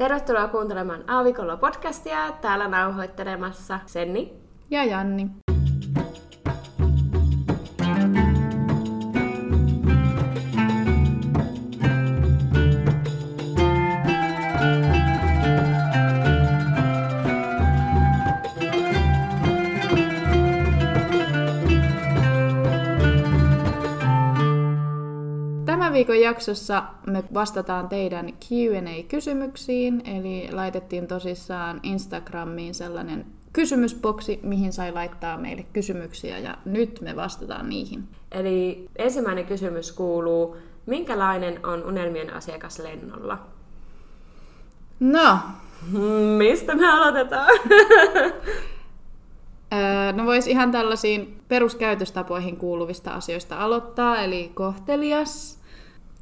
Tervetuloa kuuntelemaan Aavikolla podcastia. Täällä nauhoittelemassa Senni ja Janni. Viikon jaksossa me vastataan teidän Q&A-kysymyksiin, eli laitettiin tosissaan Instagramiin sellainen kysymysboksi, mihin sai laittaa meille kysymyksiä, ja nyt me vastataan niihin. Eli ensimmäinen kysymys kuuluu, minkälainen on unelmien asiakas lennolla? No. Mistä me aloitetaan? no voisi ihan tällaisiin peruskäytöstapoihin kuuluvista asioista aloittaa, eli kohtelias,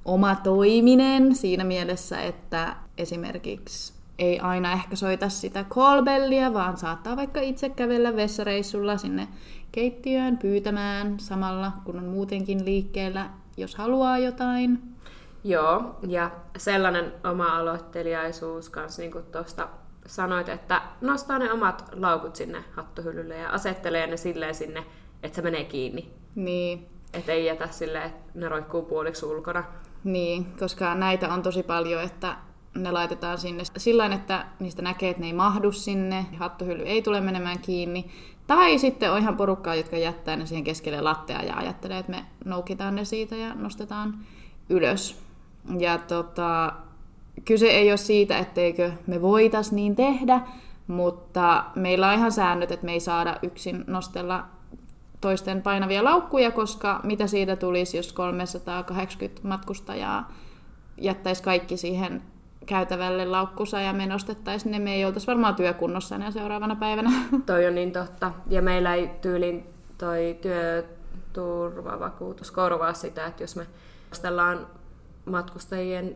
oma toiminen siinä mielessä, että esimerkiksi ei aina ehkä soita sitä callbellia, vaan saattaa vaikka itse kävellä vessareissulla sinne keittiöön pyytämään samalla, kun on muutenkin liikkeellä, jos haluaa jotain. Joo, ja sellainen oma aloitteliaisuus kanssa, niin kuin tuosta sanoit, että nostaa ne omat laukut sinne hattuhyllylle ja asettelee ne silleen sinne, että se menee kiinni. Niin. Että ei jätä silleen, että ne roikkuu puoliksi ulkona. Niin, koska näitä on tosi paljon, että ne laitetaan sinne sillä että niistä näkee, että ne ei mahdu sinne, hattuhylly ei tule menemään kiinni. Tai sitten on ihan porukkaa, jotka jättää ne siihen keskelle lattea ja ajattelee, että me noukitaan ne siitä ja nostetaan ylös. Ja tota, kyse ei ole siitä, etteikö me voitais niin tehdä, mutta meillä on ihan säännöt, että me ei saada yksin nostella toisten painavia laukkuja, koska mitä siitä tulisi, jos 380 matkustajaa jättäisi kaikki siihen käytävälle laukkusa ja me nostettaisiin ne, me ei oltaisi varmaan työkunnossa enää seuraavana päivänä. Toi on niin totta. Ja meillä ei tyylin toi työturvavakuutus korvaa sitä, että jos me nostellaan matkustajien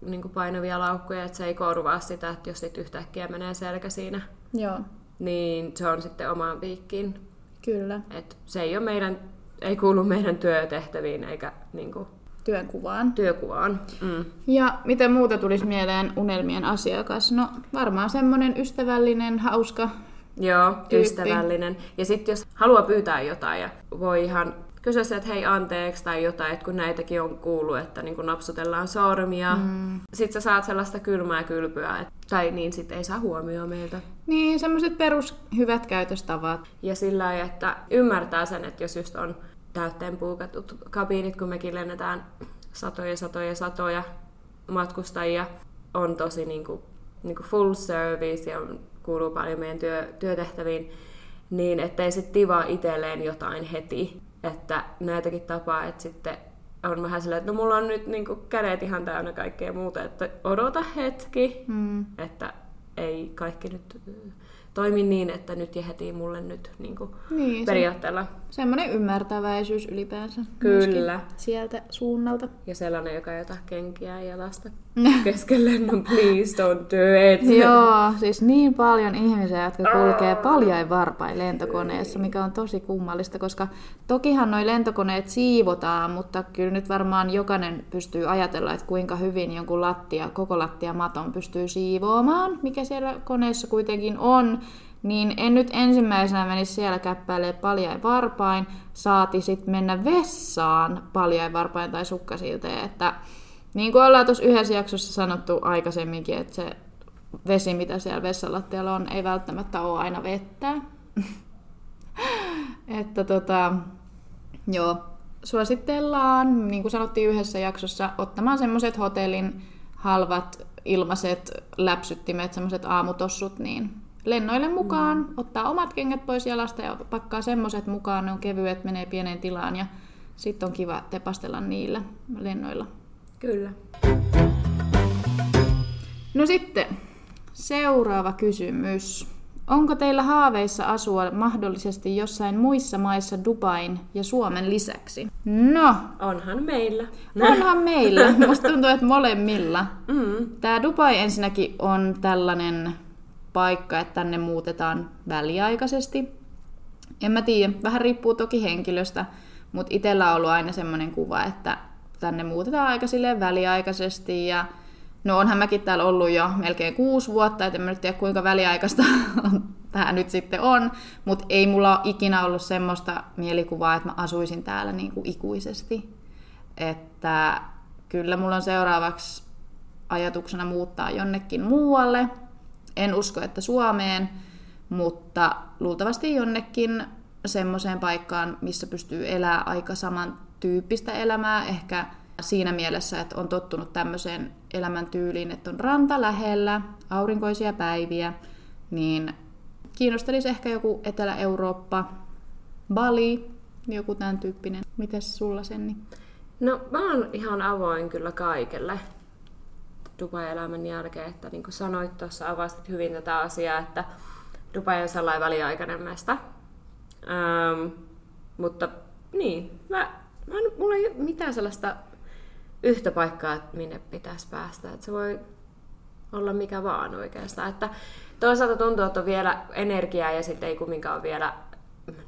niin painavia laukkuja, että se ei korvaa sitä, että jos sit yhtäkkiä menee selkä siinä, Joo. niin se on sitten omaan piikkiin Kyllä. Et se ei ole meidän, ei kuulu meidän työtehtäviin eikä niin kuin, työnkuvaan. Työkuvaan. Mm. Ja miten muuta tulisi mieleen unelmien asiakas? No varmaan semmoinen ystävällinen, hauska Joo, tyyppi. ystävällinen. Ja sitten jos haluaa pyytää jotain ja voi ihan kysyä että hei anteeksi tai jotain, että kun näitäkin on kuullut, että niin kun napsutellaan sormia. Mm. Sitten sä saat sellaista kylmää kylpyä, että, tai niin sitten ei saa huomioon meiltä. Niin, semmoiset perus hyvät käytöstavat. Ja sillä että ymmärtää sen, että jos just on täytteen puukatut kabiinit, kun mekin lennetään satoja, satoja, satoja matkustajia, on tosi niin kuin, niin kuin full service ja kuuluu paljon meidän työ, työtehtäviin, niin ettei sitten tivaa itselleen jotain heti, että näitäkin tapaa, että sitten on vähän silleen, että no mulla on nyt niin kuin kädet ihan täynnä kaikkea muuta, että odota hetki, mm. että ei kaikki nyt toimi niin, että nyt jehtii mulle nyt niin kuin niin, periaatteella. Se, semmoinen ymmärtäväisyys ylipäänsä. Kyllä. Sieltä suunnalta. Ja sellainen, joka ei ota kenkiä ja lasta kesken lennon, please don't do it. Joo, siis niin paljon ihmisiä, jotka kulkee paljain varpain lentokoneessa, mikä on tosi kummallista, koska tokihan noi lentokoneet siivotaan, mutta kyllä nyt varmaan jokainen pystyy ajatella, että kuinka hyvin jonkun lattia, koko lattia maton pystyy siivoamaan, mikä siellä koneessa kuitenkin on niin en nyt ensimmäisenä menisi siellä käppäilee paljain varpain, saati sitten mennä vessaan paljain varpain tai sukkasilteen, että niin kuin ollaan tuossa yhdessä jaksossa sanottu aikaisemminkin, että se vesi, mitä siellä vessalattialla on, ei välttämättä ole aina vettä. että tota, joo, suositellaan, niin kuin sanottiin yhdessä jaksossa, ottamaan semmoiset hotellin halvat ilmaiset läpsyttimet, semmoiset aamutossut, niin lennoille mukaan, mm. ottaa omat kengät pois jalasta ja pakkaa semmoiset mukaan, ne on kevyet, menee pieneen tilaan ja sitten on kiva tepastella niillä lennoilla. Kyllä. No sitten, seuraava kysymys. Onko teillä haaveissa asua mahdollisesti jossain muissa maissa Dubain ja Suomen lisäksi? No. Onhan meillä. Onhan meillä. Musta tuntuu, että molemmilla. Mm. Tämä Dubai ensinnäkin on tällainen paikka, että tänne muutetaan väliaikaisesti. En mä tiedä, vähän riippuu toki henkilöstä, mutta itsellä on ollut aina semmoinen kuva, että tänne muutetaan aika silleen väliaikaisesti ja No onhan mäkin täällä ollut jo melkein kuusi vuotta, et en mä nyt tiedä kuinka väliaikaista tämä nyt sitten on, mutta ei mulla ole ikinä ollut semmoista mielikuvaa, että mä asuisin täällä niin kuin ikuisesti. Että kyllä mulla on seuraavaksi ajatuksena muuttaa jonnekin muualle. En usko, että Suomeen, mutta luultavasti jonnekin semmoiseen paikkaan, missä pystyy elää aika samantyyppistä elämää, ehkä siinä mielessä, että on tottunut tämmöiseen elämäntyyliin, että on ranta lähellä, aurinkoisia päiviä, niin kiinnostelisi ehkä joku Etelä-Eurooppa, Bali, joku tämän tyyppinen. Mites sulla Senni? No mä oon ihan avoin kyllä kaikelle Dubai-elämän jälkeen, että niin kuin sanoit tuossa, avasit hyvin tätä asiaa, että Dubai on sellainen väliaikainen mesta. Ähm, mutta niin, mä, mä, mulla ei ole mitään sellaista yhtä paikkaa, että minne pitäisi päästä. Että se voi olla mikä vaan oikeastaan. Että toisaalta tuntuu, että on vielä energiaa ja sitten ei kumminkaan vielä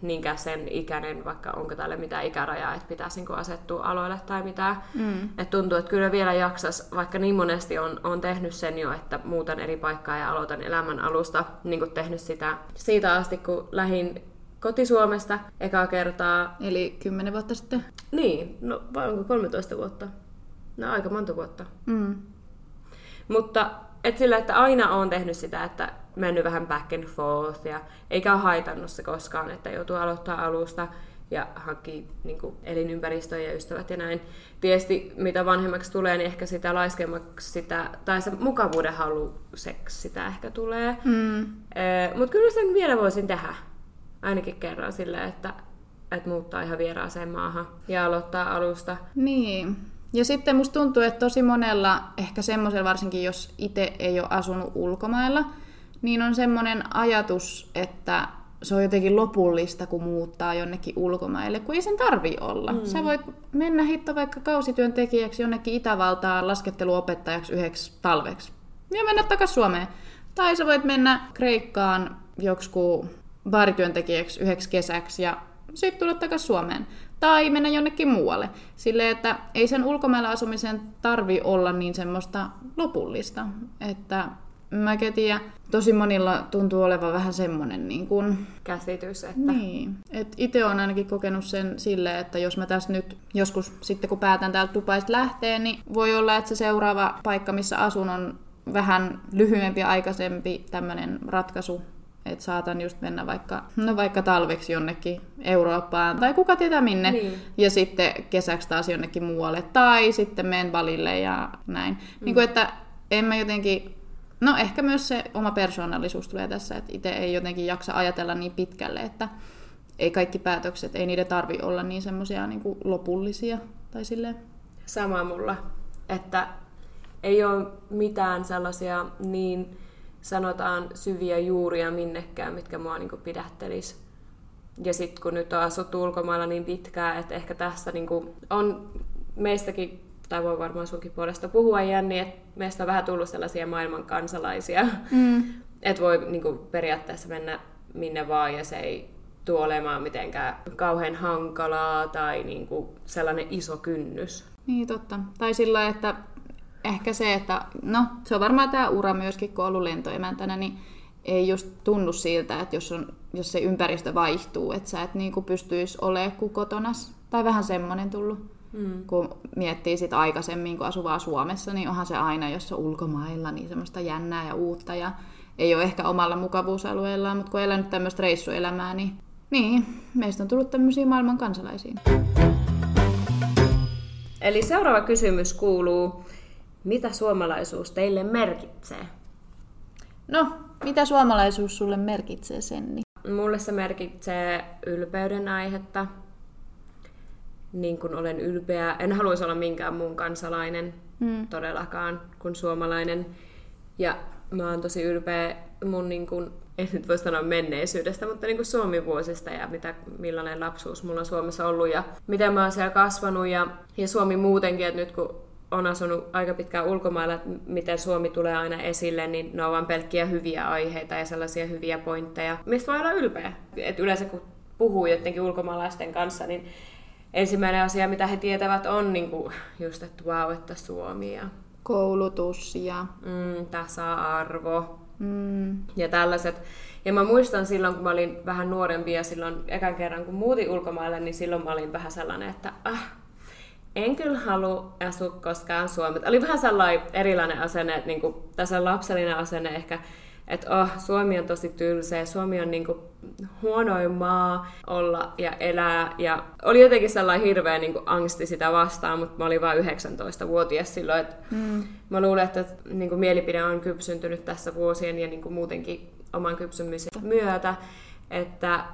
niinkään sen ikäinen, vaikka onko tälle mitään ikärajaa, että pitäisi niin asettua aloille tai mitään. Mm. Että tuntuu, että kyllä vielä jaksas, vaikka niin monesti on, on tehnyt sen jo, että muutan eri paikkaa ja aloitan elämän alusta, niin kuin tehnyt sitä siitä asti, kun lähin koti-Suomesta ekaa kertaa. Eli 10 vuotta sitten? Niin, no vai onko 13 vuotta? No aika monta vuotta. Mm. Mutta et sillä, että aina on tehnyt sitä, että mennyt vähän back and forth ja eikä ole haitannut se koskaan, että joutuu aloittaa alusta ja hankkii niin kuin, elinympäristöä ja ystävät ja näin. Tietysti mitä vanhemmaksi tulee, niin ehkä sitä laiskemmaksi sitä, tai se mukavuuden haluseksi sitä ehkä tulee. Mm. Mutta kyllä sen vielä voisin tehdä ainakin kerran silleen, että, että muuttaa ihan vieraaseen maahan ja aloittaa alusta. Niin. Ja sitten musta tuntuu, että tosi monella, ehkä semmoisella varsinkin, jos itse ei ole asunut ulkomailla, niin on semmoinen ajatus, että se on jotenkin lopullista, kun muuttaa jonnekin ulkomaille, kun ei sen tarvi olla. Mm. Sä voit mennä hitto vaikka kausityöntekijäksi jonnekin Itävaltaan lasketteluopettajaksi yhdeksi talveksi ja mennä takaisin Suomeen. Tai sä voit mennä Kreikkaan joksiku baarityöntekijäksi yhdeksi kesäksi ja sitten tulla takaisin Suomeen. Tai mennä jonnekin muualle. Sille, että ei sen ulkomailla asumisen tarvi olla niin semmoista lopullista. Että mä tiedä, tosi monilla tuntuu olevan vähän semmoinen niin kuin... käsitys. Että... Niin. Et itse olen ainakin kokenut sen sille, että jos mä tässä nyt joskus sitten kun päätän täältä Dubaista lähteä, niin voi olla, että se seuraava paikka, missä asun, on vähän lyhyempi aikaisempi tämmöinen ratkaisu että saatan just mennä vaikka, no vaikka talveksi jonnekin Eurooppaan tai kuka tietää minne. Niin. Ja sitten kesäksi taas jonnekin muualle. Tai sitten menen valille ja näin. Mm. Niin kuin, että en mä jotenkin... No ehkä myös se oma persoonallisuus tulee tässä, että itse ei jotenkin jaksa ajatella niin pitkälle, että ei kaikki päätökset, ei niiden tarvi olla niin semmoisia niin lopullisia tai silleen. Sama mulla, että ei ole mitään sellaisia niin sanotaan syviä juuria minnekään, mitkä mua niin pidättelis. Ja sitten kun nyt on asuttu ulkomailla niin pitkään, että ehkä tässä niin on meistäkin, tai voi varmaan sunkin puolesta puhua Jänni, että meistä on vähän tullut sellaisia maailman kansalaisia, mm. että voi niin kuin, periaatteessa mennä minne vaan ja se ei tule olemaan mitenkään kauhean hankalaa tai niin kuin, sellainen iso kynnys. Niin totta. Tai sillä että ehkä se, että no se on varmaan tämä ura myöskin, kun on ollut lentoemäntänä, niin ei just tunnu siltä, että jos, on, jos se ympäristö vaihtuu, että sä et niin pystyisi olemaan kuin kotonas. Tai vähän semmoinen tullut. Mm. Kun miettii sit aikaisemmin, kun asuvaa Suomessa, niin onhan se aina, jos on ulkomailla, niin semmoista jännää ja uutta. Ja ei ole ehkä omalla mukavuusalueellaan, mutta kun elänyt tämmöistä reissuelämää, niin, niin meistä on tullut tämmöisiä maailman kansalaisia. Eli seuraava kysymys kuuluu, mitä suomalaisuus teille merkitsee? No, mitä suomalaisuus sulle merkitsee, Senni? Mulle se merkitsee ylpeyden aihetta. Niin kuin olen ylpeä. En haluaisi olla minkään muun kansalainen mm. todellakaan kuin suomalainen. Ja mä oon tosi ylpeä mun, niin kuin, en nyt voi sanoa menneisyydestä, mutta niin kuin Suomi-vuosista ja mitä, millainen lapsuus mulla on Suomessa ollut ja miten mä oon siellä kasvanut ja, ja Suomi muutenkin, että nyt kun on asunut aika pitkään ulkomailla, että miten Suomi tulee aina esille, niin ne on vain pelkkiä hyviä aiheita ja sellaisia hyviä pointteja, mistä voi olla ylpeä. Et yleensä kun puhuu jotenkin ulkomaalaisten kanssa, niin ensimmäinen asia, mitä he tietävät, on niin kuin just, että wow, että Suomi ja Koulutus ja... mm, tasa-arvo Mm, ja tällaiset. Ja mä muistan silloin, kun mä olin vähän nuorempi ja silloin ekan kerran, kun muutin ulkomaille, niin silloin mä olin vähän sellainen, että ah, en kyllä halua asua koskaan Suomessa. Oli vähän sellainen erilainen asenne, että niin kuin, tässä lapsellinen asenne ehkä, että oh, Suomi on tosi tylsä ja Suomi on niin kuin huonoin maa olla ja elää. Ja oli jotenkin sellainen hirveä niin kuin angsti sitä vastaan, mutta mä olin vain 19-vuotias silloin. Että mm. Mä luulen, että niin kuin mielipide on kypsyntynyt tässä vuosien ja niin kuin muutenkin oman kypsymisen myötä, että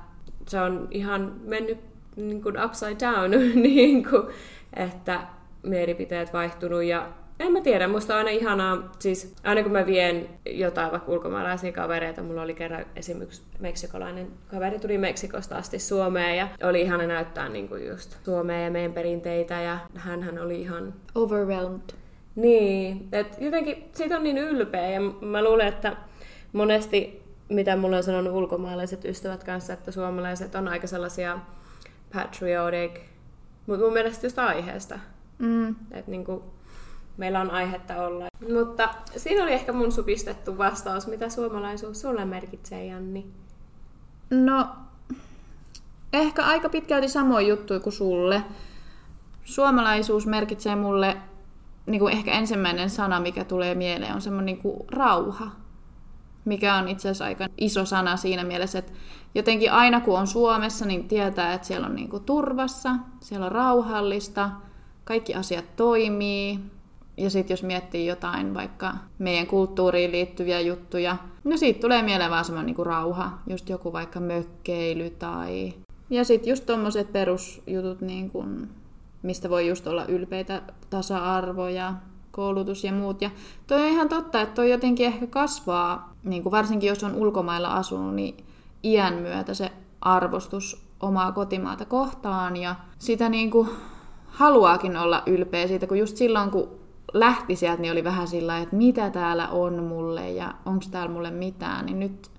se on ihan mennyt niin kuin upside down, niin kuin, että mielipiteet vaihtunut ja en mä tiedä, musta on aina ihanaa, siis aina kun mä vien jotain vaikka ulkomaalaisia kavereita, mulla oli kerran esimerkiksi meksikolainen kaveri tuli Meksikosta asti Suomeen ja oli ihana näyttää niin kuin just Suomea ja meidän perinteitä ja hän oli ihan... Overwhelmed. Niin, että jotenkin siitä on niin ylpeä ja mä luulen, että monesti mitä mulle on sanonut ulkomaalaiset ystävät kanssa, että suomalaiset on aika sellaisia patriotic, mutta mun mielestä just aiheesta. Mm. Että niinku, meillä on aihetta olla. Mutta siinä oli ehkä mun supistettu vastaus, mitä suomalaisuus sulle merkitsee, Janni. No, ehkä aika pitkälti samoin juttuja kuin sulle. Suomalaisuus merkitsee mulle, niin kuin ehkä ensimmäinen sana, mikä tulee mieleen, on semmoinen niin kuin rauha. Mikä on itse asiassa aika iso sana siinä mielessä, että jotenkin aina kun on Suomessa, niin tietää, että siellä on niin kuin turvassa, siellä on rauhallista, kaikki asiat toimii, ja sitten jos miettii jotain vaikka meidän kulttuuriin liittyviä juttuja, no siitä tulee mieleen vaan semmoinen niinku rauha, just joku vaikka mökkeily tai... Ja sitten just tommoset perusjutut, niin kun, mistä voi just olla ylpeitä, tasa-arvo ja koulutus ja muut. Ja toi on ihan totta, että toi jotenkin ehkä kasvaa, niin kuin varsinkin jos on ulkomailla asunut, niin iän myötä se arvostus omaa kotimaata kohtaan ja sitä niin kuin haluaakin olla ylpeä siitä, kun just silloin kun lähti sieltä, niin oli vähän sillä että mitä täällä on mulle ja onko täällä mulle mitään, niin nyt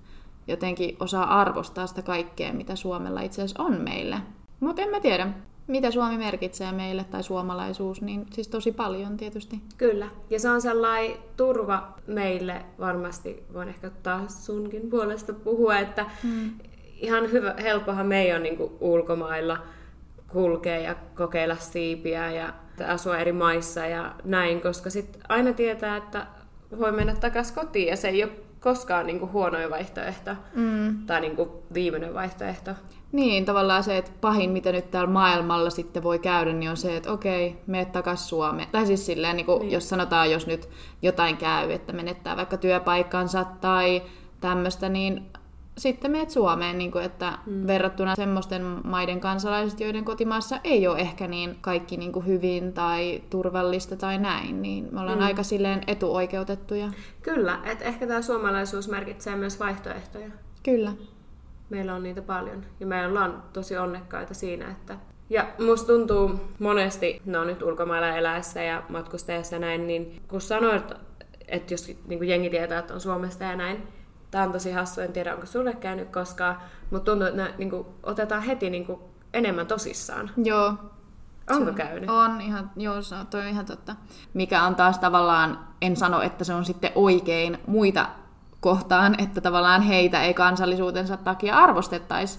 jotenkin osaa arvostaa sitä kaikkea, mitä Suomella itse asiassa on meille. Mutta en mä tiedä, mitä Suomi merkitsee meille tai suomalaisuus, niin siis tosi paljon tietysti. Kyllä, ja se on sellainen turva meille, varmasti voin ehkä taas sunkin puolesta puhua, että hmm. ihan hyvä, helppohan meidän on niin ulkomailla kulkea ja kokeilla siipiä ja asua eri maissa ja näin, koska sitten aina tietää, että voi mennä takaisin kotiin ja se ei ole koskaan niin kuin huonoin vaihtoehto mm. tai niin kuin viimeinen vaihtoehto. Niin, tavallaan se, että pahin, mitä nyt täällä maailmalla sitten voi käydä, niin on se, että okei, mene takaisin Suomeen. Tai siis silleen, niin kuin, niin. jos sanotaan, jos nyt jotain käy, että menettää vaikka työpaikkansa tai tämmöistä, niin sitten meet Suomeen, niin kuin, että mm. verrattuna semmoisten maiden kansalaiset, joiden kotimaassa ei ole ehkä niin kaikki niin kuin hyvin tai turvallista tai näin, niin me ollaan mm. aika silleen etuoikeutettuja. Kyllä, että ehkä tämä suomalaisuus merkitsee myös vaihtoehtoja. Kyllä. Meillä on niitä paljon ja me ollaan tosi onnekkaita siinä, että ja musta tuntuu monesti, no nyt ulkomailla eläessä ja matkustajassa ja näin, niin kun sanoit, että jos niin kuin jengi tietää, että on Suomesta ja näin, Tämä on tosi hassu, en tiedä onko sulle käynyt koskaan, mutta tuntuu, että niin kuin, otetaan heti niin kuin, enemmän tosissaan. Joo. Onko käynyt? On ihan, joo, se on, toi on ihan totta. Mikä on taas tavallaan, en sano, että se on sitten oikein muita kohtaan, että tavallaan heitä ei kansallisuutensa takia arvostettaisi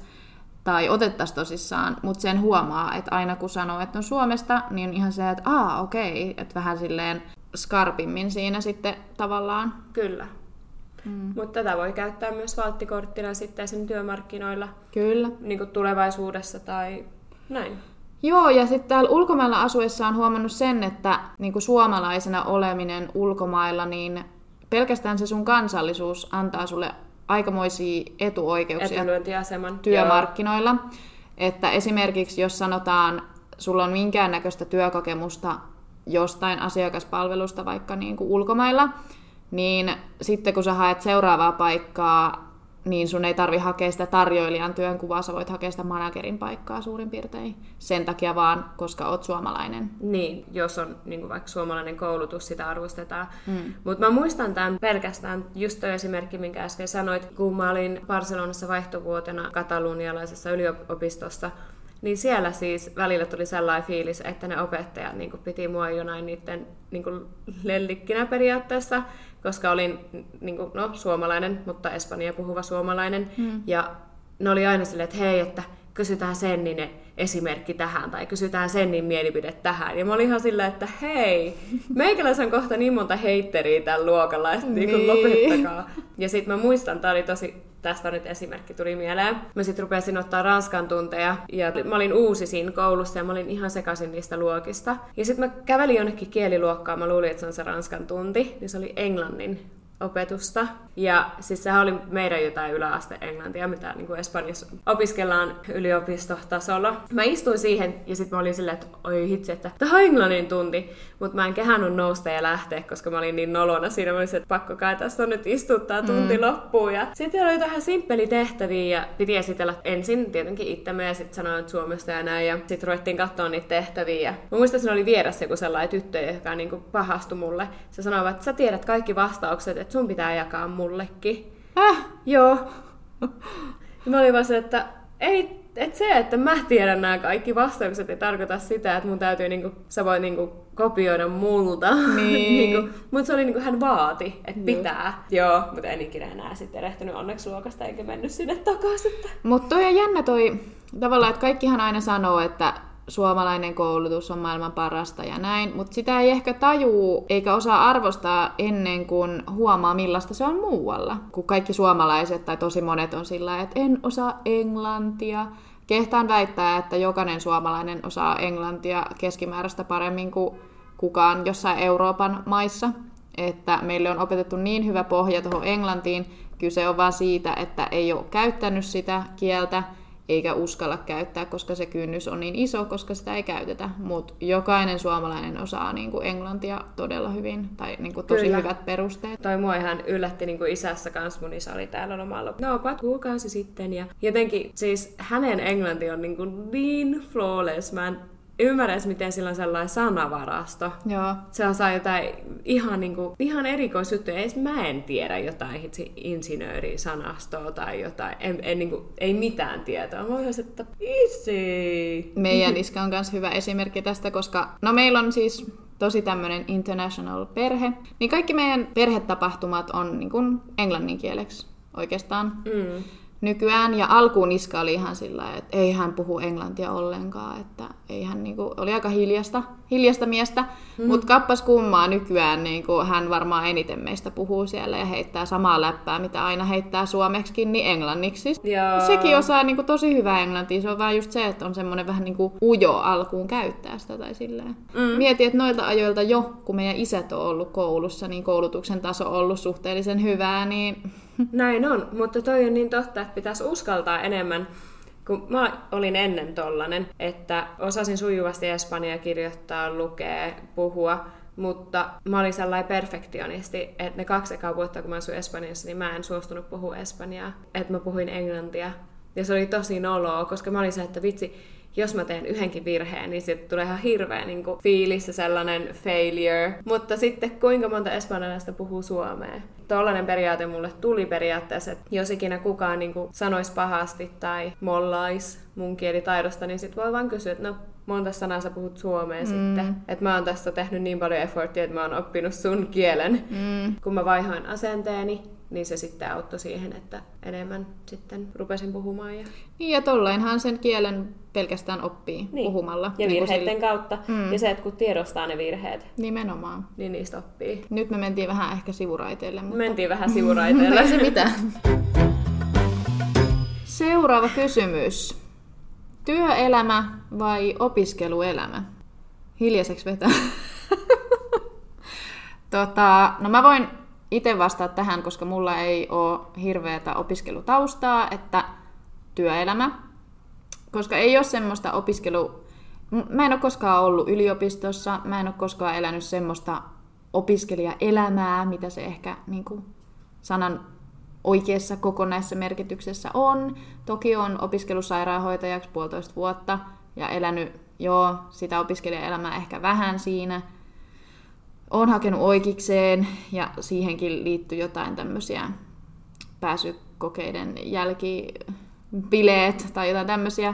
tai otettaisi tosissaan, mutta sen huomaa, että aina kun sanoo, että on Suomesta, niin on ihan se, että aa okei, että vähän silleen skarpimmin siinä sitten tavallaan. Kyllä. Mm. Mutta tätä voi käyttää myös valttikorttina sitten sen työmarkkinoilla. Kyllä. Niin kuin tulevaisuudessa tai näin. Joo, ja sitten täällä ulkomailla asuessa on huomannut sen, että niin kuin suomalaisena oleminen ulkomailla, niin pelkästään se sun kansallisuus antaa sulle aikamoisia etuoikeuksia työmarkkinoilla. Joo. Että esimerkiksi jos sanotaan, sulla on minkäännäköistä työkokemusta jostain asiakaspalvelusta vaikka niin kuin ulkomailla, niin sitten kun sä haet seuraavaa paikkaa, niin sun ei tarvi hakea sitä tarjoilijan työnkuvaa, sä voit hakea sitä managerin paikkaa suurin piirtein. Sen takia vaan, koska oot suomalainen. Niin, jos on niin kuin vaikka suomalainen koulutus, sitä arvostetaan. Mm. Mutta mä muistan tämän pelkästään, just toi esimerkki, minkä äsken sanoit, kun mä olin Barcelonassa vaihtovuotena katalunialaisessa yliopistossa, Niin siellä siis välillä tuli sellainen fiilis, että ne opettajat niin kuin piti mua jonain niiden niin kuin lellikkinä periaatteessa, koska olin niin kuin, no, suomalainen, mutta espanja puhuva suomalainen. Mm. Ja ne oli aina silleen, että hei, että kysytään Sennin esimerkki tähän tai kysytään Sennin mielipide tähän. Ja mä olin ihan silleen, että hei, meikäläisen on kohta niin monta heitteriä tällä luokalla, että niin. niin lopettakaa. Ja sitten mä muistan, tää oli tosi, tästä nyt esimerkki tuli mieleen. Mä sitten rupesin ottaa ranskan tunteja ja mä olin uusi siinä koulussa ja mä olin ihan sekaisin niistä luokista. Ja sitten mä kävelin jonnekin kieliluokkaan, mä luulin, että se on se ranskan tunti, niin se oli englannin opetusta. Ja siis sehän oli meidän jotain yläaste englantia, mitä niin kuin Espanjassa opiskellaan yliopistotasolla. Mä istuin siihen ja sitten mä olin silleen, että oi hitsi, että tämä on englannin tunti. Mutta mä en kehannut nousta ja lähteä, koska mä olin niin nolona siinä. Mä olin että pakko kai tässä on nyt istuttaa tunti mm. loppuun. Ja sitten oli jotain simppeli tehtäviä ja piti esitellä ensin tietenkin itsemme ja sitten sanoin Suomesta ja näin. Ja sitten ruvettiin katsoa niitä tehtäviä. Ja mä muistan, että siinä oli vieressä joku sellainen tyttö, joka niin kuin pahastui mulle. Se sanoi, että sä tiedät kaikki vastaukset, että sun pitää jakaa mullekin. Äh? Joo. Ja mä olin vaan se, että ei, et se, että mä tiedän nämä kaikki vastaukset, ei tarkoita sitä, että mun täytyy, niinku, sä voit niinku, kopioida multa. Niin. niinku, mutta se oli niinku, hän vaati, että pitää. Joo, mutta en ikinä enää sitten erehtynyt onneksi luokasta eikä mennyt sinne takaisin. Mutta toi on jännä toi, tavallaan, että kaikkihan aina sanoo, että suomalainen koulutus on maailman parasta ja näin, mutta sitä ei ehkä tajuu eikä osaa arvostaa ennen kuin huomaa millaista se on muualla. Kun kaikki suomalaiset tai tosi monet on sillä että en osaa englantia. Kehtaan väittää, että jokainen suomalainen osaa englantia keskimääräistä paremmin kuin kukaan jossain Euroopan maissa. Että meille on opetettu niin hyvä pohja tuohon englantiin, kyse on vaan siitä, että ei ole käyttänyt sitä kieltä, eikä uskalla käyttää, koska se kynnys on niin iso, koska sitä ei käytetä. Mutta jokainen suomalainen osaa niin kuin englantia todella hyvin, tai niin kuin tosi Kyllä. hyvät perusteet. Toi mua ihan yllätti niin kuin isässä kanssa, mun isä oli täällä lomalla. No, pat kuukausi sitten, ja jotenkin siis hänen englanti on niin, kuin niin flawless. Mä en ymmärrä miten sillä on sellainen sanavarasto. Joo. Se osaa jotain ihan, niin kuin, ihan erikoisjuttuja. Edes mä en tiedä jotain insinöörisanastoa tai jotain. En, en, niin kuin, ei mitään tietoa. Mä olisin, että easy. Meidän iska on myös hyvä esimerkki tästä, koska no meillä on siis tosi tämmöinen international perhe, niin kaikki meidän perhetapahtumat on niin kuin englanninkieleksi oikeastaan. Mm nykyään. Ja alkuun Iska oli ihan sillä että ei hän puhu englantia ollenkaan, että ei hän niinku, oli aika hiljasta, hiljasta miestä. Mm. Mutta kappas kummaa nykyään niinku, hän varmaan eniten meistä puhuu siellä ja heittää samaa läppää, mitä aina heittää suomeksikin, niin englanniksi. Ja... Sekin osaa niinku, tosi hyvää englantia, se on vaan just se, että on semmoinen vähän niinku ujo alkuun käyttää sitä tai silleen. Mm. Mieti, että noilta ajoilta jo, kun meidän isät on ollut koulussa, niin koulutuksen taso on ollut suhteellisen hyvää, niin näin on, mutta toi on niin totta, että pitäisi uskaltaa enemmän kun mä olin ennen tollanen, että osasin sujuvasti espanjaa kirjoittaa, lukea, puhua, mutta mä olin sellainen perfektionisti, että ne kaksi ekaa vuotta, kun mä asuin Espanjassa, niin mä en suostunut puhua espanjaa, että mä puhuin englantia. Ja se oli tosi noloa, koska mä olin se, että vitsi, jos mä teen yhdenkin virheen, niin sitten tulee ihan hirveä niin kuin, fiilis ja sellainen failure. Mutta sitten kuinka monta espanjalaista puhuu suomea? Tollainen periaate mulle tuli periaatteessa, että jos ikinä kukaan niin kuin, sanoisi pahasti tai mollais mun kielitaidosta, niin sitten voi vaan kysyä, että no monta sanaa sä puhut suomea mm. sitten. Että mä oon tässä tehnyt niin paljon efforttia, että mä oon oppinut sun kielen. Mm. Kun mä vaihoin asenteeni, niin se sitten auttoi siihen, että enemmän sitten rupesin puhumaan. Ja... Niin ja tollainhan sen kielen pelkästään oppii niin. puhumalla. Ja niin virheiden sille... kautta. Mm. Ja se, että kun tiedostaa ne virheet. Nimenomaan. Niin niistä oppii. Nyt me mentiin vähän ehkä sivuraiteille. Mutta... Mentiin vähän sivuraiteille. Ei se mitään. Seuraava kysymys. Työelämä vai opiskeluelämä? Hiljaiseksi vetää. tota, no mä voin itse vastata tähän, koska mulla ei ole hirveätä opiskelutaustaa, että työelämä. Koska ei ole semmoista opiskelu... Mä en ole koskaan ollut yliopistossa, mä en ole koskaan elänyt semmoista opiskelijaelämää, mitä se ehkä niin kuin, sanan oikeassa kokonaisessa merkityksessä on. Toki on opiskelusairaanhoitajaksi puolitoista vuotta ja elänyt jo sitä opiskelijaelämää ehkä vähän siinä. Olen hakenut oikeikseen ja siihenkin liittyy jotain tämmöisiä pääsykokeiden jälkibileet tai jotain tämmöisiä.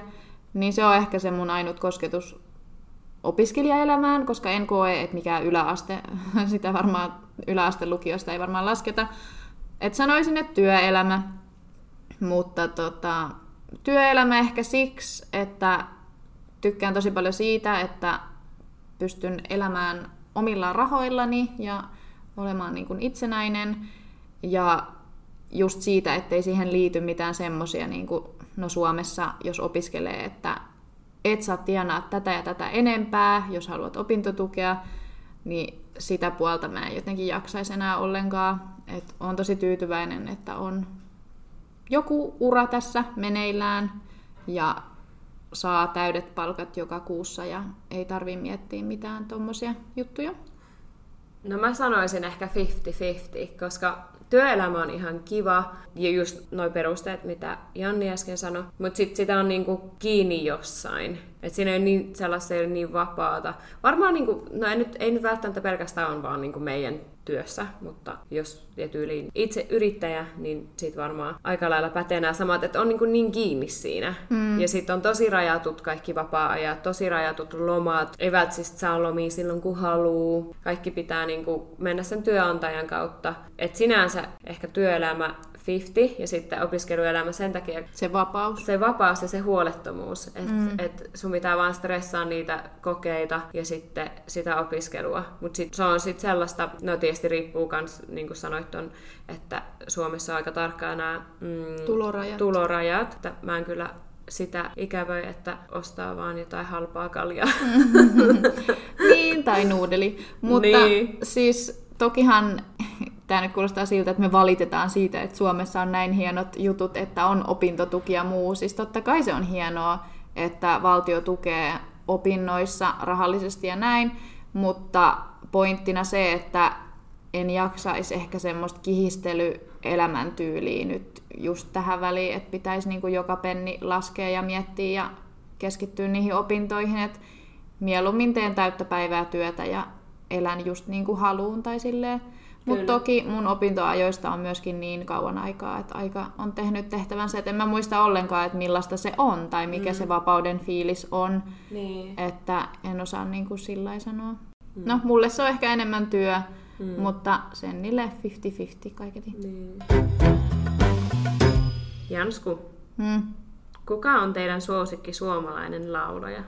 niin se on ehkä se mun ainut kosketus opiskelijaelämään, koska en koe, että mikään yläaste, sitä varmaan yläaste lukiosta ei varmaan lasketa. Et sanoisin, että työelämä, mutta tota, työelämä ehkä siksi, että tykkään tosi paljon siitä, että pystyn elämään omilla rahoillani ja olemaan niin kuin itsenäinen. Ja just siitä, ettei siihen liity mitään semmoisia, niin kuin, no Suomessa, jos opiskelee, että et saa tienaa tätä ja tätä enempää, jos haluat opintotukea, niin sitä puolta mä en jotenkin jaksaisi enää ollenkaan. Et on tosi tyytyväinen, että on joku ura tässä meneillään ja saa täydet palkat joka kuussa ja ei tarvi miettiä mitään tuommoisia juttuja. No mä sanoisin ehkä 50-50, koska työelämä on ihan kiva, ja just noi perusteet, mitä Janni äsken sanoi, mutta sitten sitä on niinku kiinni jossain. Että siinä ei ole niin, sellaista ei ole niin vapaata. Varmaan, niinku, no ei nyt, ei nyt välttämättä pelkästään on vaan niinku meidän työssä, mutta jos ja tyyliin itse yrittäjä, niin sit varmaan aika lailla pätee nämä samat, että on niin, niin kiinni siinä. Mm. Ja sitten on tosi rajatut kaikki vapaa-ajat, tosi rajatut lomat, evät siis saa lomia silloin kun haluu. Kaikki pitää niin kuin mennä sen työnantajan kautta. Et sinänsä ehkä työelämä 50 ja sitten opiskeluelämä sen takia... Se vapaus. Se vapaus ja se huolettomuus. Että mm. et sun pitää vaan stressaa niitä kokeita ja sitten sitä opiskelua. Mutta se on sitten sellaista, no tietysti riippuu myös, niin kuin sanoit, on, että Suomessa on aika tarkkaan nämä mm, tulorajat. tulorajat. Että mä en kyllä sitä ikävöi, että ostaa vaan jotain halpaa kaljaa. niin, tai nuudeli. Mutta niin. siis tokihan tämä nyt kuulostaa siltä, että me valitetaan siitä, että Suomessa on näin hienot jutut, että on opintotuki ja muu. Siis totta kai se on hienoa, että valtio tukee opinnoissa rahallisesti ja näin, mutta pointtina se, että en jaksaisi ehkä semmoista kihistely-elämäntyyliä nyt just tähän väliin, että pitäisi niin kuin joka penni laskea ja miettiä ja keskittyä niihin opintoihin, että mieluummin teen täyttä päivää työtä ja elän just niin kuin haluun tai silleen. Mutta toki mun opintoajoista on myöskin niin kauan aikaa, että aika on tehnyt tehtävänsä, että en mä muista ollenkaan, että millaista se on tai mikä mm. se vapauden fiilis on. Niin. Että en osaa niin kuin sillä sanoa. Mm. No, mulle se on ehkä enemmän työ, mm. mutta sen niille 50-50 kaiketi. Niin. Jansku, mm. kuka on teidän suosikki suomalainen laulaja?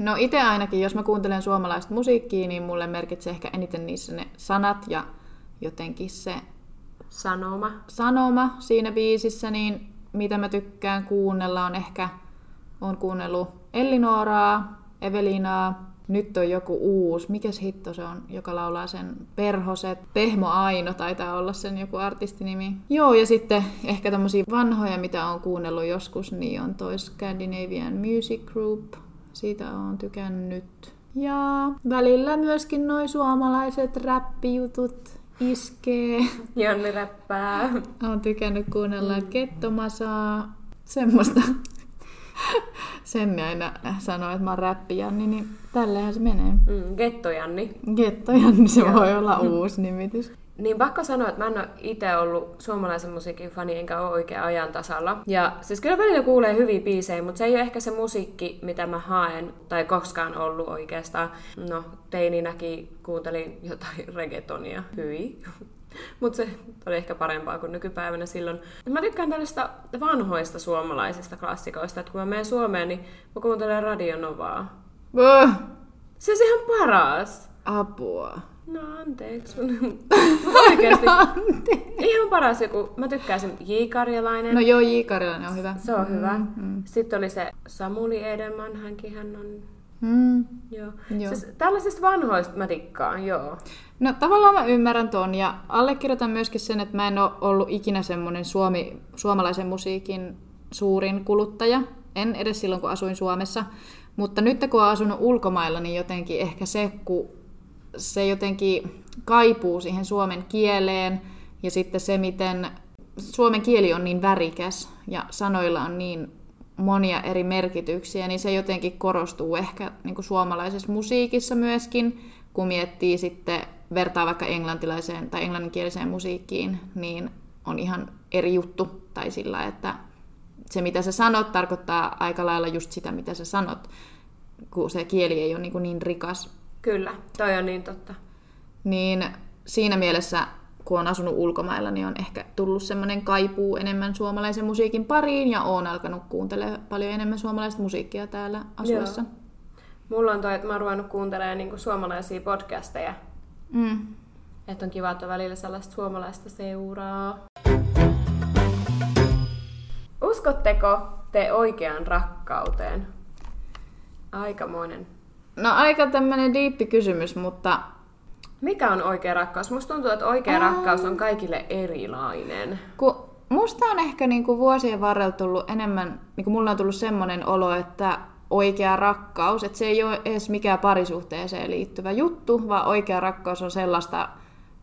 No itse ainakin, jos mä kuuntelen suomalaista musiikkia, niin mulle merkitsee ehkä eniten niissä ne sanat ja jotenkin se sanoma. sanoma siinä biisissä, niin mitä mä tykkään kuunnella on ehkä, on kuunnellut Ellinoraa, Evelinaa, nyt on joku uusi, mikä hitto se on, joka laulaa sen Perhoset. Pehmo Aino taitaa olla sen joku artistinimi. Joo, ja sitten ehkä tämmöisiä vanhoja, mitä on kuunnellut joskus, niin on toi Scandinavian Music Group. Siitä on tykännyt. Ja välillä myöskin noin suomalaiset räppijutut iskee. Jonni räppää. Olen tykännyt kuunnella mm. kettomasaa, semmoista. Sen aina sanoo, että mä oon räppijanni, niin tällähän se menee. Mm, Gettojanni. Gettojanni, se Joo. voi olla uusi nimitys. Niin pakko sanoa, että mä en ole itse ollut suomalaisen musiikin fani, enkä ole oikein ajan tasalla. Ja siis kyllä välillä kuulee hyviä biisejä, mutta se ei ole ehkä se musiikki, mitä mä haen, tai koskaan ollut oikeastaan. No, teininäkin kuuntelin jotain reggaetonia, hyi. Mutta se oli ehkä parempaa kuin nykypäivänä silloin. Mä tykkään tällaista vanhoista suomalaisista klassikoista, että kun mä menen Suomeen, niin mä kuuntelen Radionovaa. Novaa. Se on ihan paras. Apua. No anteeksi. Oikeasti. anteeksi. Ihan paras joku. Mä tykkäsin J. Karjalainen. No joo, J. Karjalainen on hyvä. Se on mm, hyvä. Mm. Sitten oli se Samuli Edelman, hänkin hän on... Mm. Joo. joo. Siis tällaisista vanhoista mä tikkaan, joo. No tavallaan mä ymmärrän ton ja allekirjoitan myöskin sen, että mä en ole ollut ikinä semmoinen suomi, suomalaisen musiikin suurin kuluttaja. En edes silloin, kun asuin Suomessa. Mutta nyt kun olen asunut ulkomailla, niin jotenkin ehkä se, kun se jotenkin kaipuu siihen suomen kieleen ja sitten se, miten suomen kieli on niin värikäs ja sanoilla on niin monia eri merkityksiä, niin se jotenkin korostuu ehkä niin kuin suomalaisessa musiikissa myöskin, kun miettii sitten, vertaa vaikka englantilaiseen tai englanninkieliseen musiikkiin, niin on ihan eri juttu. Tai sillä, että se mitä sä sanot tarkoittaa aika lailla just sitä, mitä sä sanot, kun se kieli ei ole niin, niin rikas. Kyllä, toi on niin totta. Niin siinä mielessä, kun on asunut ulkomailla, niin on ehkä tullut semmoinen kaipuu enemmän suomalaisen musiikin pariin ja on alkanut kuuntelemaan paljon enemmän suomalaista musiikkia täällä asuessa. Joo. Mulla on toi, että mä oon ruvennut kuuntelemaan niinku suomalaisia podcasteja. Mm. Että on kiva, että välillä sellaista suomalaista seuraa. Uskotteko te oikeaan rakkauteen? Aikamoinen. No aika tämmönen diippi kysymys, mutta... Mikä on oikea rakkaus? Musta tuntuu, että oikea Ää... rakkaus on kaikille erilainen. Ku, musta on ehkä niinku vuosien varrella tullut enemmän, niinku mulla on tullut semmoinen olo, että oikea rakkaus, että se ei ole edes mikään parisuhteeseen liittyvä juttu, vaan oikea rakkaus on sellaista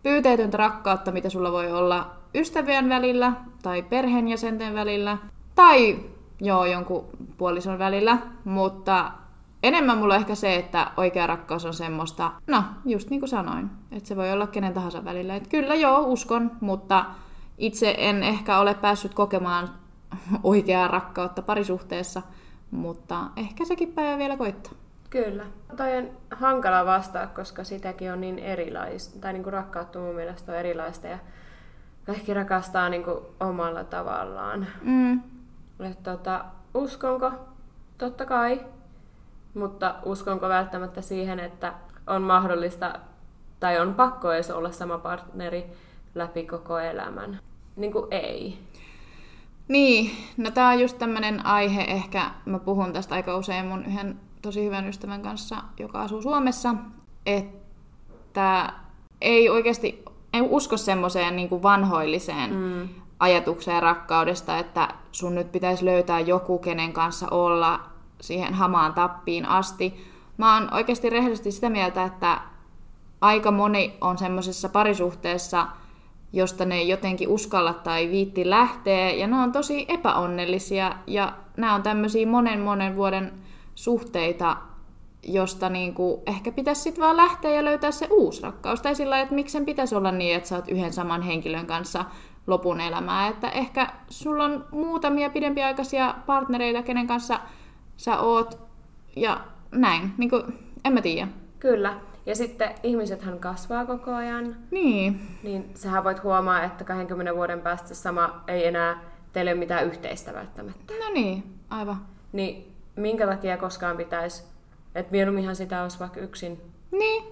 pyyteetöntä rakkautta, mitä sulla voi olla ystävien välillä tai perheenjäsenten välillä tai joo, jonkun puolison välillä, mutta enemmän mulla on ehkä se, että oikea rakkaus on semmoista, no just niin kuin sanoin, että se voi olla kenen tahansa välillä. Että kyllä joo, uskon, mutta itse en ehkä ole päässyt kokemaan oikeaa rakkautta parisuhteessa, mutta ehkä sekin päivä vielä koittaa. Kyllä. Toi on hankala vastaa, koska sitäkin on niin erilaista, tai niin kuin rakkautta mun mielestä on erilaista, ja kaikki rakastaa niin kuin omalla tavallaan. Mm. Et tota, uskonko? Totta kai. Mutta uskonko välttämättä siihen, että on mahdollista tai on pakko edes olla sama partneri läpi koko elämän? Niin kuin ei. Niin, no tää on just tämmönen aihe, ehkä mä puhun tästä aika usein mun yhden tosi hyvän ystävän kanssa, joka asuu Suomessa, että ei oikeasti, ei usko semmoiseen niin vanhoilliseen mm ajatukseen rakkaudesta, että sun nyt pitäisi löytää joku, kenen kanssa olla siihen hamaan tappiin asti. Mä oon oikeasti rehellisesti sitä mieltä, että aika moni on semmoisessa parisuhteessa, josta ne ei jotenkin uskalla tai viitti lähteä, ja ne on tosi epäonnellisia, ja nämä on tämmöisiä monen monen vuoden suhteita, josta niinku ehkä pitäisi sitten vaan lähteä ja löytää se uusi rakkaus. Tai sillä että miksen pitäisi olla niin, että sä oot yhden saman henkilön kanssa lopun elämää. Että ehkä sulla on muutamia pidempiaikaisia partnereita, kenen kanssa sä oot ja näin. Niin kuin, en mä tiedä. Kyllä. Ja sitten ihmisethän kasvaa koko ajan. Niin. Niin sähän voit huomaa, että 20 vuoden päästä sama ei enää teille ole mitään yhteistä välttämättä. No niin, aivan. Niin minkä takia koskaan pitäisi, että mieluumminhan sitä olisi vaikka yksin. Niin.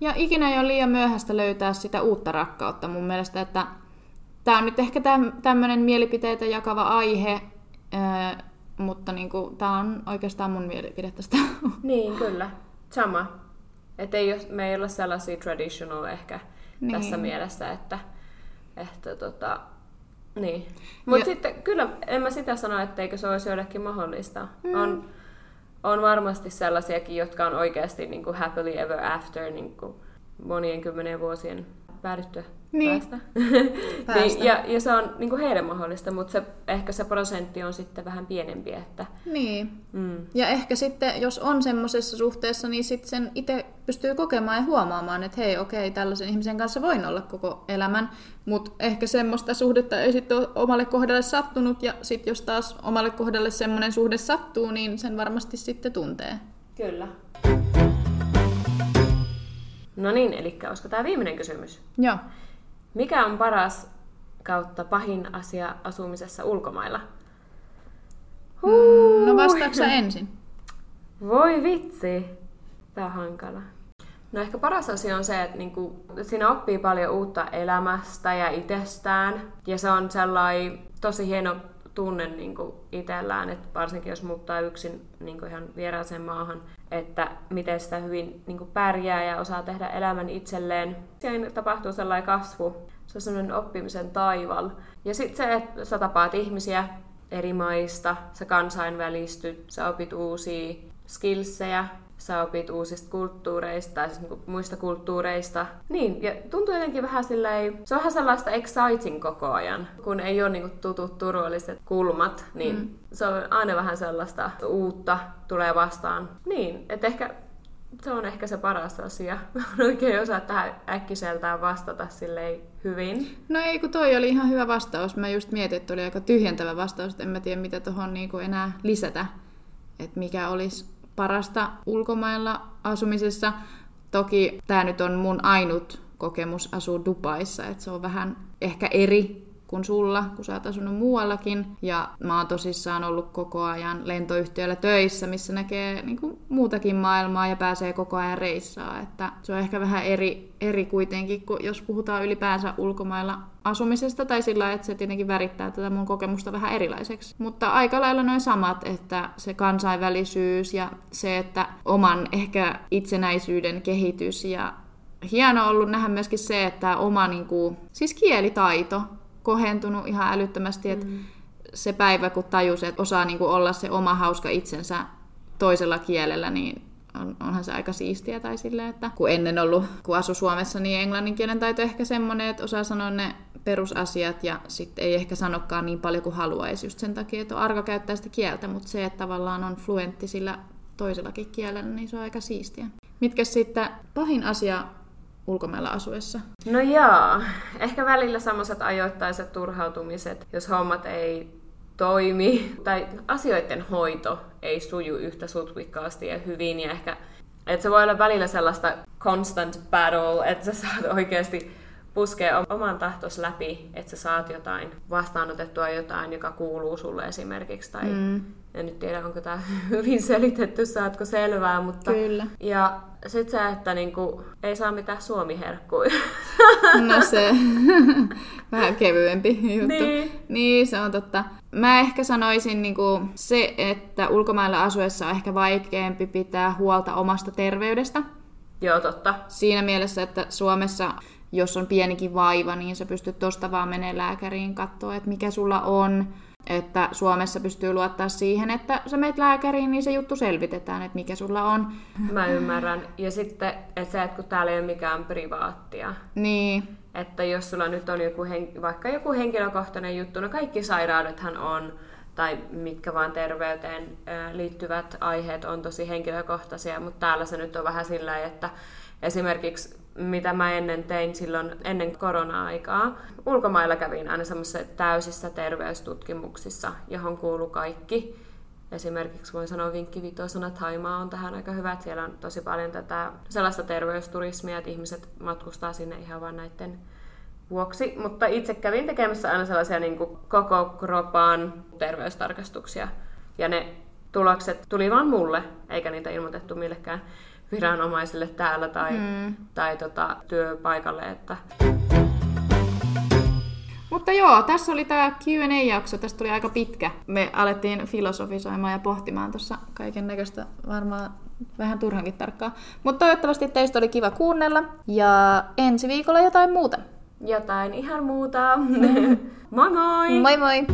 Ja ikinä ei ole liian myöhäistä löytää sitä uutta rakkautta mun mielestä, että Tämä on nyt ehkä tämmöinen mielipiteitä jakava aihe, mutta niin kuin, tämä on oikeastaan mun mielipide tästä. Niin, kyllä. Sama. Että ei ole, me ei ole sellaisia traditional ehkä niin. tässä mielessä, että, että tota, niin. Mutta sitten kyllä, en mä sitä sano, etteikö se olisi joillekin mahdollista. Mm. On, on varmasti sellaisiakin, jotka on oikeasti niin kuin happily ever after niin kuin monien kymmenen vuosien päädyttyä niin. päästä. päästä. niin, ja, ja se on niin kuin heidän mahdollista, mutta se, ehkä se prosentti on sitten vähän pienempi. Että, niin. Mm. Ja ehkä sitten, jos on semmoisessa suhteessa, niin sitten sen itse pystyy kokemaan ja huomaamaan, että hei, okei, tällaisen ihmisen kanssa voin olla koko elämän, mutta ehkä semmoista suhdetta ei sitten ole omalle kohdalle sattunut, ja sitten jos taas omalle kohdalle semmoinen suhde sattuu, niin sen varmasti sitten tuntee. Kyllä. No niin, eli olisiko tämä viimeinen kysymys? Joo. Mikä on paras kautta pahin asia asumisessa ulkomailla? Huu. No vastaaksa ensin? Voi vitsi. Tämä on hankala. No ehkä paras asia on se, että niinku, siinä oppii paljon uutta elämästä ja itsestään. Ja se on sellainen tosi hieno tunne niin kuin itsellään, että varsinkin jos muuttaa yksin niin kuin ihan vieraaseen maahan, että miten sitä hyvin niin kuin pärjää ja osaa tehdä elämän itselleen. Siinä tapahtuu sellainen kasvu, se on sellainen oppimisen taival. Ja sitten se, että sä tapaat ihmisiä eri maista, sä kansainvälistyt, sä opit uusia skillsejä, sä opit uusista kulttuureista tai siis niinku muista kulttuureista. Niin, ja tuntuu jotenkin vähän silleen, se on vähän sellaista exciting koko ajan, kun ei ole niinku tutut turvalliset kulmat, niin mm. se on aina vähän sellaista uutta tulee vastaan. Niin, että ehkä se on ehkä se paras asia. Mä oikein osaa tähän äkkiseltään vastata silleen hyvin. No ei, kun toi oli ihan hyvä vastaus. Mä just mietin, että oli aika tyhjentävä vastaus, että en mä tiedä mitä tuohon niinku enää lisätä. Että mikä olisi parasta ulkomailla asumisessa. Toki tämä nyt on mun ainut kokemus asua Dubaissa, että se on vähän ehkä eri kuin sulla, kun sä oot asunut muuallakin. Ja mä oon tosissaan ollut koko ajan lentoyhtiöllä töissä, missä näkee niin kuin, muutakin maailmaa ja pääsee koko ajan reissaa. Että se on ehkä vähän eri, eri kuitenkin, kun jos puhutaan ylipäänsä ulkomailla asumisesta tai sillä että se tietenkin värittää tätä mun kokemusta vähän erilaiseksi. Mutta aika lailla noin samat, että se kansainvälisyys ja se, että oman ehkä itsenäisyyden kehitys ja hieno ollut nähdä myöskin se, että oma niin kuin, siis kielitaito kohentunut ihan älyttömästi, että mm. se päivä, kun tajus, että osaa niin kuin olla se oma hauska itsensä toisella kielellä, niin on, onhan se aika siistiä tai silleen, että kun ennen ollut, kun asu Suomessa, niin englannin kielen taito ehkä semmoinen, että osaa sanoa ne perusasiat ja sitten ei ehkä sanokaan niin paljon kuin haluaisi just sen takia, että on arka käyttää sitä kieltä, mutta se, että tavallaan on fluentti sillä toisellakin kielellä, niin se on aika siistiä. Mitkä sitten pahin asia ulkomailla asuessa? No joo, ehkä välillä semmoiset ajoittaiset turhautumiset, jos hommat ei toimi tai asioiden hoito ei suju yhtä sutkikkaasti ja hyvin ja ehkä että se voi olla välillä sellaista constant battle, että sä saat oikeasti puskee oman tahtos läpi, että sä saat jotain, vastaanotettua jotain, joka kuuluu sulle esimerkiksi. Tai mm. En nyt tiedä, onko tämä hyvin selitetty, saatko selvää, mutta... Kyllä. Ja sit se, että niinku, ei saa mitään suomiherkkuja. No se, vähän kevyempi juttu. Niin. niin, se on totta. Mä ehkä sanoisin niinku se, että ulkomailla asuessa on ehkä vaikeampi pitää huolta omasta terveydestä. Joo, totta. Siinä mielessä, että Suomessa jos on pienikin vaiva, niin sä pystyt tosta vaan menee lääkäriin katsoa, että mikä sulla on. Että Suomessa pystyy luottaa siihen, että sä meet lääkäriin, niin se juttu selvitetään, että mikä sulla on. Mä ymmärrän. Ja sitten, että se, että kun täällä ei ole mikään privaattia. Niin. Että jos sulla nyt on joku, vaikka joku henkilökohtainen juttu, no kaikki sairaudethan on, tai mitkä vaan terveyteen liittyvät aiheet on tosi henkilökohtaisia, mutta täällä se nyt on vähän sillä että esimerkiksi mitä mä ennen tein silloin ennen korona-aikaa. Ulkomailla kävin aina semmoisissa täysissä terveystutkimuksissa, johon kuuluu kaikki. Esimerkiksi voin sanoa vinkki vitosana, Taimaa on tähän aika hyvä, että siellä on tosi paljon tätä sellaista terveysturismia, että ihmiset matkustaa sinne ihan vain näiden vuoksi. Mutta itse kävin tekemässä aina sellaisia niin kuin koko kropan terveystarkastuksia. Ja ne tulokset tuli vaan mulle, eikä niitä ilmoitettu millekään viranomaisille täällä tai, mm. tai tota, työpaikalle. Että... Mutta joo, tässä oli tämä Q&A-jakso. Tästä tuli aika pitkä. Me alettiin filosofisoimaan ja pohtimaan tuossa kaiken näköistä varmaan vähän turhankin tarkkaa. Mutta toivottavasti teistä oli kiva kuunnella. Ja ensi viikolla jotain muuta. Jotain ihan muuta. moi moi! Moi moi!